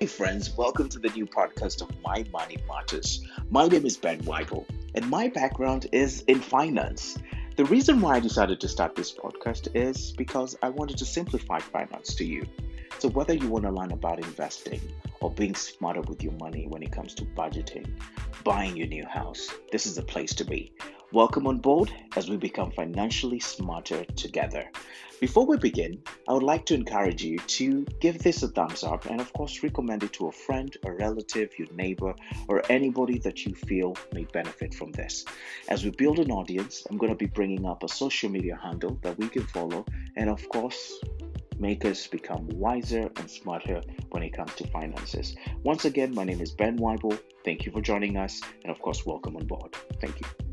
Hey, friends, welcome to the new podcast of My Money Matters. My name is Ben Weigel, and my background is in finance. The reason why I decided to start this podcast is because I wanted to simplify finance to you. So, whether you want to learn about investing or being smarter with your money when it comes to budgeting, buying your new house, this is the place to be. Welcome on board as we become financially smarter together. Before we begin, I would like to encourage you to give this a thumbs up and, of course, recommend it to a friend, a relative, your neighbor, or anybody that you feel may benefit from this. As we build an audience, I'm going to be bringing up a social media handle that we can follow, and, of course, make us become wiser and smarter when it comes to finances. Once again, my name is Ben Weibel. Thank you for joining us, and of course, welcome on board. Thank you.